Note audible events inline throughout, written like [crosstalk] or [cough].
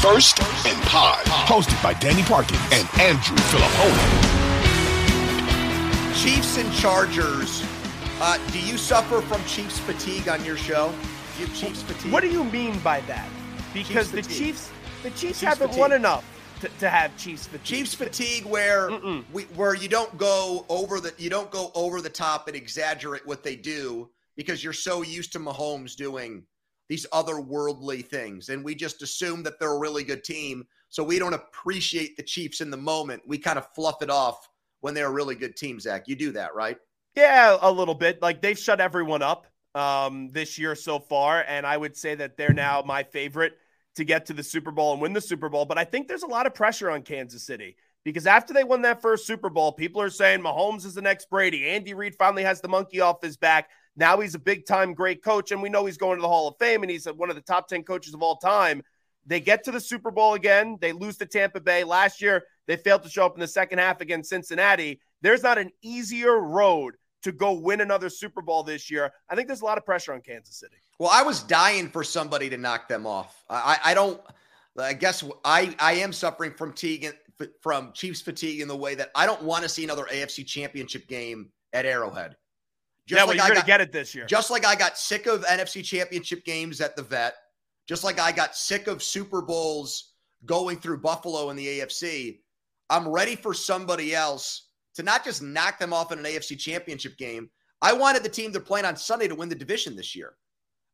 First and Pod, hosted by Danny Parkin and Andrew Fillipponi. Chiefs and Chargers. Uh, do you suffer from Chiefs fatigue on your show? Do you have Chiefs fatigue? What do you mean by that? Because Chiefs the fatigue. Chiefs, the Chiefs, Chiefs haven't fatigue. won enough to, to have Chiefs fatigue. Chiefs fatigue, where we, where you don't go over the you don't go over the top and exaggerate what they do because you're so used to Mahomes doing these otherworldly things, and we just assume that they're a really good team, so we don't appreciate the Chiefs in the moment. We kind of fluff it off when they're a really good team. Zach, you do that, right? Yeah, a little bit. Like they've shut everyone up um, this year so far, and I would say that they're now my favorite to get to the Super Bowl and win the Super Bowl. But I think there's a lot of pressure on Kansas City because after they won that first Super Bowl, people are saying Mahomes is the next Brady. Andy Reid finally has the monkey off his back. Now he's a big time great coach, and we know he's going to the Hall of Fame, and he's one of the top 10 coaches of all time. They get to the Super Bowl again. They lose to Tampa Bay. Last year, they failed to show up in the second half against Cincinnati. There's not an easier road to go win another Super Bowl this year. I think there's a lot of pressure on Kansas City. Well, I was dying for somebody to knock them off. I, I don't. I guess I I am suffering from fatigue from Chiefs fatigue in the way that I don't want to see another AFC Championship game at Arrowhead. Yeah, well, you're I to get it this year. Just like I got sick of NFC Championship games at the Vet, just like I got sick of Super Bowls going through Buffalo in the AFC, I'm ready for somebody else to not just knock them off in an AFC Championship game. I wanted the team they're playing on Sunday to win the division this year.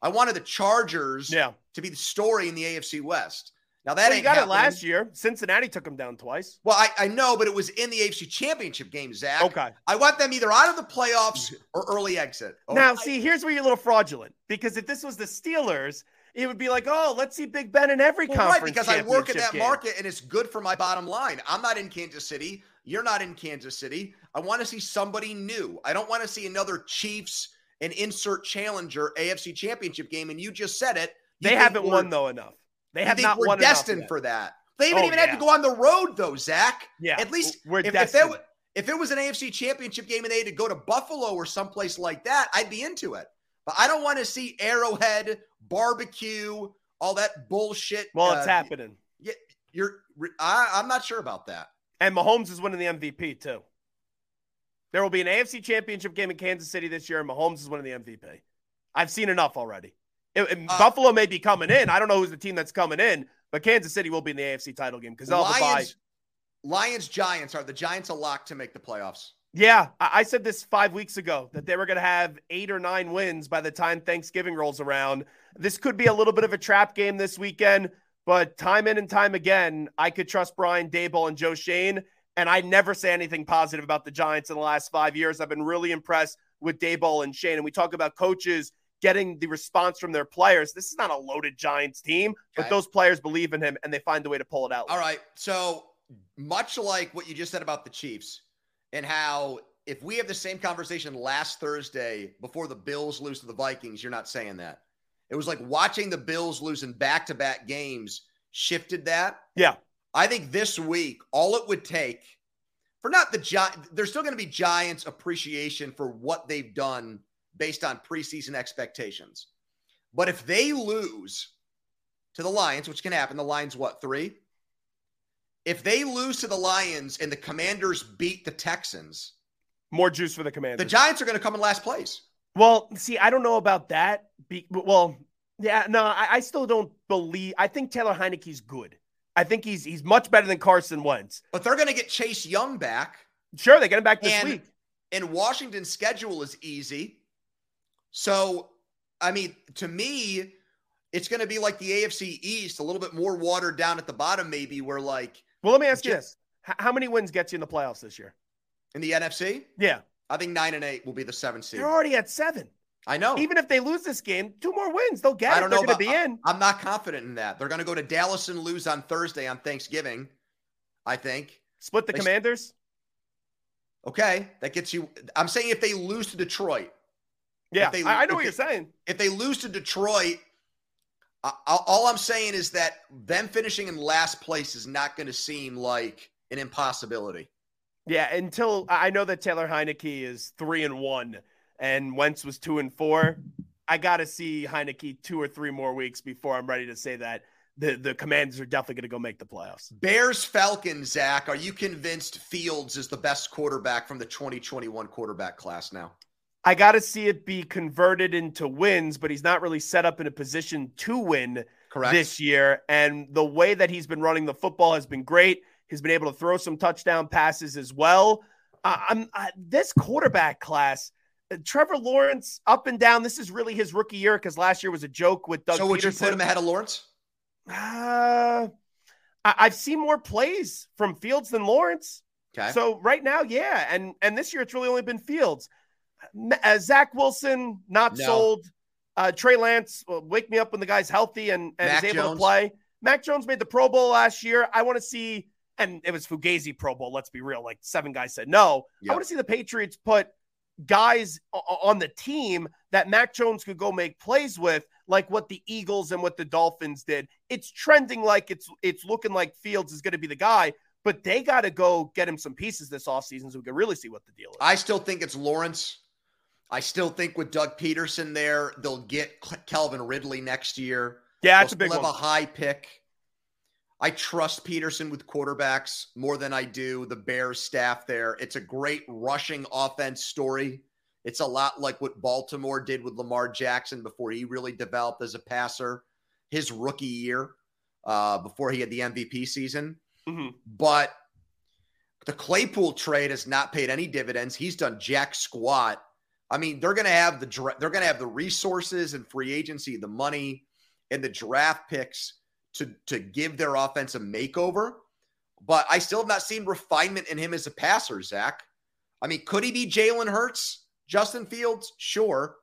I wanted the Chargers yeah. to be the story in the AFC West. Now that Well, ain't got happening. it last year. Cincinnati took them down twice. Well, I, I know, but it was in the AFC Championship game, Zach. Okay. I want them either out of the playoffs or early exit. Or- Now, see, here's where you're a little fraudulent because if this was the Steelers, it would be like, oh, let's see Big Ben in every Well, conference. right, because I work in that game. market and it's good for my bottom line. I'm not in Kansas City. You're not in Kansas City. I want to see somebody new. I don't want to see another Chiefs and insert challenger AFC Championship game. And you just said it. You They haven't won though enough. They have think not we're destined for that. They haven't Oh, even had to go on the road though, Zach. Yeah, At least we're if, if, destined. if it was an AFC Championship game and they had to go to Buffalo or someplace like that, I'd be into it. But I don't want to see Arrowhead barbecue, all that bullshit. well, it's uh, happening, Yeah, you're. I, I'm not sure about that. and Mahomes is winning the MVP too. There will be an AFC Championship game in Kansas City this year, and Mahomes is winning the MVP. I've seen enough already. It- it- Uh, Buffalo may be coming in. I don't know who's the team that's coming in, but Kansas City will be in the AFC title game because they'll. Lions, Lions, Giants are the Giants a lock to make the playoffs? Yeah, I I said this five weeks ago that they were going to have eight or nine wins by the time Thanksgiving rolls around. This could be a little bit of a trap game this weekend, but time in and time again, I could trust Brian Daboll and Joe Schoen. And I never say anything positive about the Giants in the last five years. I've been really impressed with Daboll and Schoen. And we talk about coaches getting the response from their players. This is not a loaded Giants team, but those players believe in him and they find a way to pull it out. All right. So much like what you just said about the Chiefs and how if we have the same conversation last Thursday before the Bills lose to the Vikings, you're not saying that. It was like watching the Bills lose in back-to-back games shifted that. Yeah. I think this week, all it would take for not the Giants, there's still going to be Giants appreciation for what they've done based on preseason expectations. But if they lose to the Lions, which can happen, the Lions, what, three? If they lose to the Lions and the Commanders beat the Texans, More juice for the Commanders. the Giants are going to come in last place. Well, see, I don't know about that. Be, well, yeah, no, I, I still don't believe. I think Taylor Heinicke's good. I think he's he's much better than Carson Wentz. But they're going to get Chase Young back. Sure, they get him back this and, week. And Washington's schedule is easy. So, I mean, to me, it's going to be like the AFC East, a little bit more watered down at the bottom, maybe, where like Well, let me ask you this: How many wins gets you in the playoffs this year? in the NFC, Yeah, I think nine and eight will be the seven seed. they're already at seven. I know. Even if they lose this game, two more wins, they'll get I don't They're know going to be in. I'm not confident in that. They're going to go to Dallas and lose on Thursday on Thanksgiving. I think. Split the They- Commanders. Okay, that gets you. I'm saying if they lose to Detroit, Yeah, they- I, I know what they- you're saying. if they lose to Detroit, I, I- all I'm saying is that them finishing in last place is not going to seem like an impossibility. Yeah, until I I know that Taylor Heinicke is three and one, and Wentz was two and four. I got to see Heinicke two or three more weeks before I'm ready to say that the the Commanders are definitely going to go make the playoffs. Bears Falcons, Zach. Are you convinced Fields is the best quarterback from the 2021 quarterback class now? I got to see it be converted into wins, but he's not really set up in a position to win Correct. this year. And the way that he's been running the football has been great. He's been able to throw some touchdown passes as well. Uh, I'm this quarterback class. uh, Trevor Lawrence up and down. This is really his rookie year because last year was a joke with Doug so would you put him ahead of Lawrence? Uh, I, I've seen more plays from Fields than Lawrence. Okay. So right now, yeah, and and this year it's really only been Fields. Uh, Zach Wilson not No. sold. Uh, Trey Lance, well, wake me up when the guy's healthy and, and Mac is able Jones. to play. Mac Jones made the Pro Bowl last year. I want to see, and it was Fugazi Pro Bowl. Let's be real. Like seven guys said no. Yep. I want to see the Patriots put guys on the team that Mac Jones could go make plays with, like what the Eagles and what the Dolphins did. It's trending like it's it's looking like Fields is going to be the guy, but they got to go get him some pieces this offseason so we can really see what the deal is. I still think it's Lawrence. I still think with Doug Pederson there, they'll get Calvin Ridley next year. yeah, that's a big still one. have a high pick. I trust Pederson with quarterbacks more than I do the Bears staff there. It's a great rushing offense story. It's a lot like what Baltimore did with Lamar Jackson before he really developed as a passer his rookie year, uh, before he had the MVP season. Mhm. But the Claypool trade has not paid any dividends. He's done jack squat. I mean, they're going to have the dra- they're going to have the resources and free agency, the money, and the draft picks to to give their offense a makeover. But I still have not seen refinement in him as a passer, Zach. I mean, could he be Jalen Hurts, Justin Fields? Sure.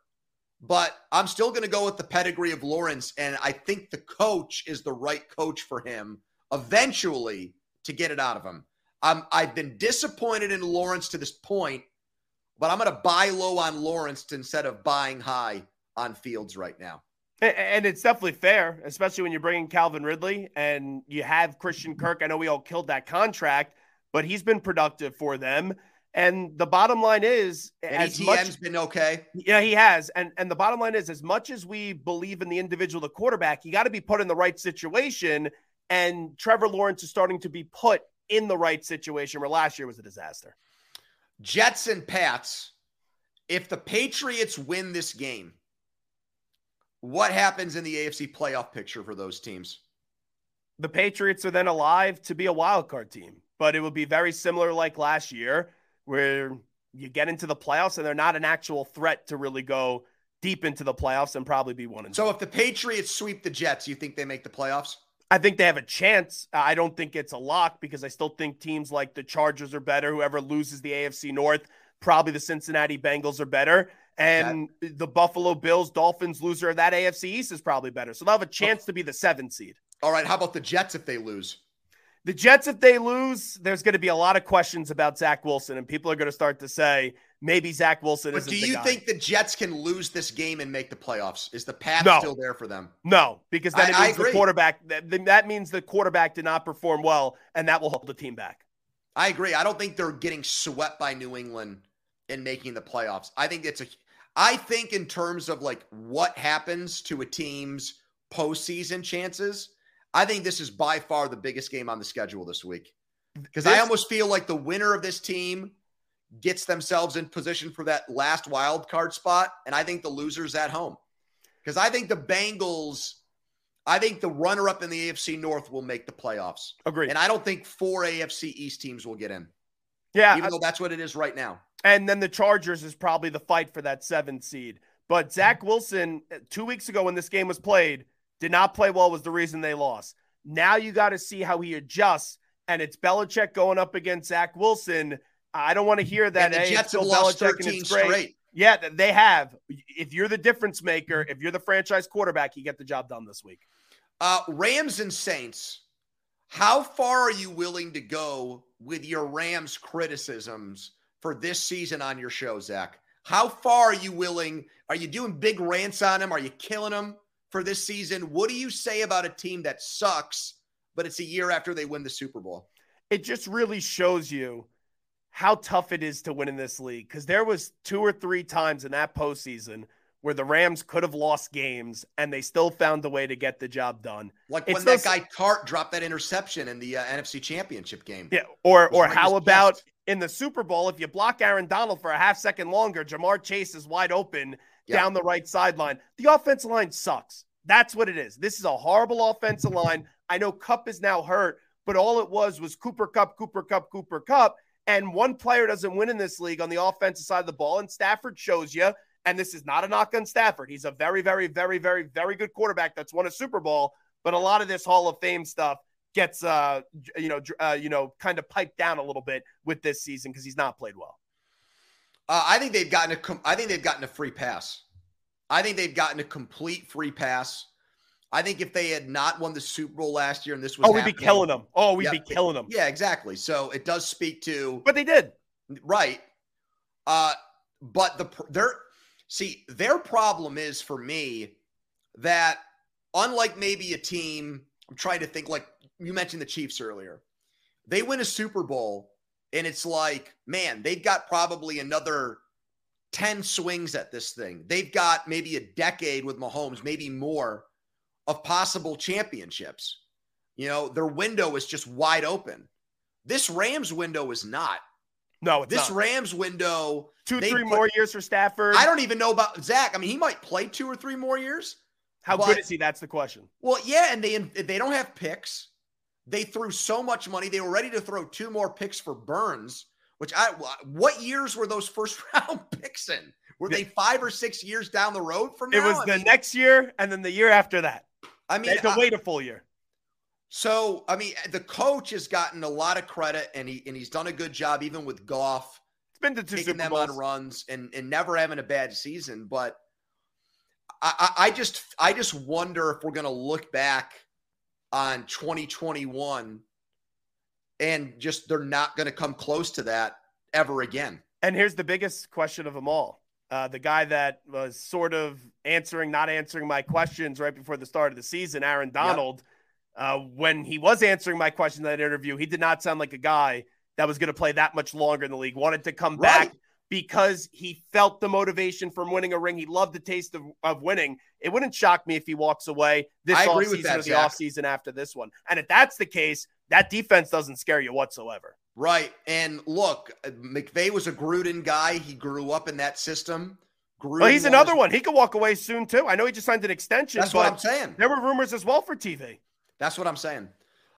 But I'm still going to go with the pedigree of Lawrence. And I think the coach is the right coach for him eventually to get it out of him. I'm, I've been disappointed in Lawrence to this point, but I'm going to buy low on Lawrence instead of buying high on Fields right now. And it's definitely fair, especially when you're bringing Calvin Ridley and you have Christian Kirk. I know we all killed that contract, but he's been productive for them. And the bottom line is, And as much, been okay. yeah, he has. And and the bottom line is, as much as we believe in the individual, the quarterback, you got to be put in the right situation. And Trevor Lawrence is starting to be put in the right situation. Where last year was a disaster. Jets and Pats, if the Patriots win this game, what happens in the AFC playoff picture for those teams? the Patriots are then alive to be a wild card team, but it would be very similar like last year, where you get into the playoffs and they're not an actual threat to really go deep into the playoffs and probably be one and So if the Patriots sweep the Jets, you think they make the playoffs? I think they have a chance. Uh, I don't think it's a lock because I still think teams like the Chargers are better. Whoever loses the AFC North, probably the Cincinnati Bengals are better. And the Buffalo Bills, Dolphins loser of that AFC East is probably better. So they'll have a oh. chance to be the seventh seed. All right, how about the Jets if they lose? The Jets, if they lose, there's going to be a lot of questions about Zach Wilson, and people are going to start to say maybe Zach Wilson But isn't do you think the Jets can lose this game and make the playoffs? Is the path No. still there for them? No, because then I- it means the quarterback. That, that means the quarterback did not perform well, and that will hold the team back. I agree. I don't think they're getting swept by New England and making the playoffs. I think it's a I think in terms of like what happens to a team's postseason chances, I think this is by far the biggest game on the schedule this week. Because I almost feel like the winner of this team gets themselves in position for that last wild card spot, and I think the losers at home. Because I think the Bengals, I think the runner up in the AFC North will make the playoffs. Agreed. And I don't think four AFC East teams will get in, yeah, even though that's what it is right now. and then the Chargers is probably the fight for that seventh seed. But Zach Wilson, two weeks ago when this game was played, did not play well. Was the reason they lost. Now you got to see how he adjusts, and it's Belichick going up against Zach Wilson. I don't want to hear that. and the hey, Jets have lost Belichick and 13 it's great. straight. Yeah, they have. If you're the difference maker, if you're the franchise quarterback, you get the job done this week. Uh, Rams and Saints. How far are you willing to go with your Rams criticisms for this season on your show, Zach? How far are you willing? Are you doing big rants on them? Are you killing them for this season? What do you say about a team that sucks, but it's a year after they win the Super Bowl? It just really shows you how tough it is to win in this league because there was two or three times in that postseason where the Rams could have lost games and they still found a way to get the job done. Like it's when that guy Tartt dropped that interception in the uh, NFC Championship game. Yeah, or or how about best. in the Super Bowl if you block Aaron Donald for a half second longer, Ja'Marr Chase is wide open yep. down the right sideline. The offensive line sucks. That's what it is. This is a horrible offensive line. I know Kupp is now hurt, but all it was was Cooper Kupp, Cooper Kupp, Cooper Kupp. And one player doesn't win in this league on the offensive side of the ball. And Stafford shows you and this is not a knock on Stafford. He's a very, very, very, very, very good quarterback that's won a Super Bowl. But a lot of this Hall of Fame stuff gets, uh, you know, uh, you know, kind of piped down a little bit with this season because he's not played well. Uh, I think they've gotten a. I think they've gotten a free pass. I think they've gotten a complete free pass. I think if they had not won the Super Bowl last year and this was, oh, we'd be killing them. Oh, we'd be killing them. Yeah, exactly. So it does speak to, but they did right. Uh, but the they're See, their problem is for me that unlike maybe a team, I'm trying to think like you mentioned the Chiefs earlier. They win a Super Bowl and it's like, man, they've got probably another 10 swings at this thing. They've got maybe a decade with Mahomes, maybe more of possible championships. You know, their window is just wide open. This Rams window is not. No, this not. Rams window. Two, three put, more years for Stafford. I don't even know about Zach. I mean, he might play two or three more years. How but, good is he? That's the question. Well, yeah, and they they don't have picks. They threw so much money. They were ready to throw two more picks for Burns. Which I what years were those [laughs] first round picks in? Were they five or six years down the road from now? It was I the mean, next year and then the year after that. I mean, to wait a full year. So, I mean, the coach has gotten a lot of credit, and he and he's done a good job, even with Goff. It's been to two taking Super them Bowls. on runs and and never having a bad season. But I, I just I just wonder if we're going to look back on 2021 and just they're not going to come close to that ever again. And here's the biggest question of them all. Uh, the guy that was sort of answering, not answering my questions right before the start of the season, Aaron Donald. Yep uh, when he was answering my question in that interview, he did not sound like a guy that was going to play that much longer in the league. Wanted to come right. back because he felt the motivation from winning a ring. He loved the taste of, of winning. It wouldn't shock me if he walks away this offseason or the offseason after this one. And if that's the case, that defense doesn't scare you whatsoever. Right. And look, McVay was a Gruden guy. He grew up in that system. Gruden well, he's another one. He could walk away soon too. I know he just signed an extension. That's what I'm saying. There were rumors as well for TV. That's what I'm saying.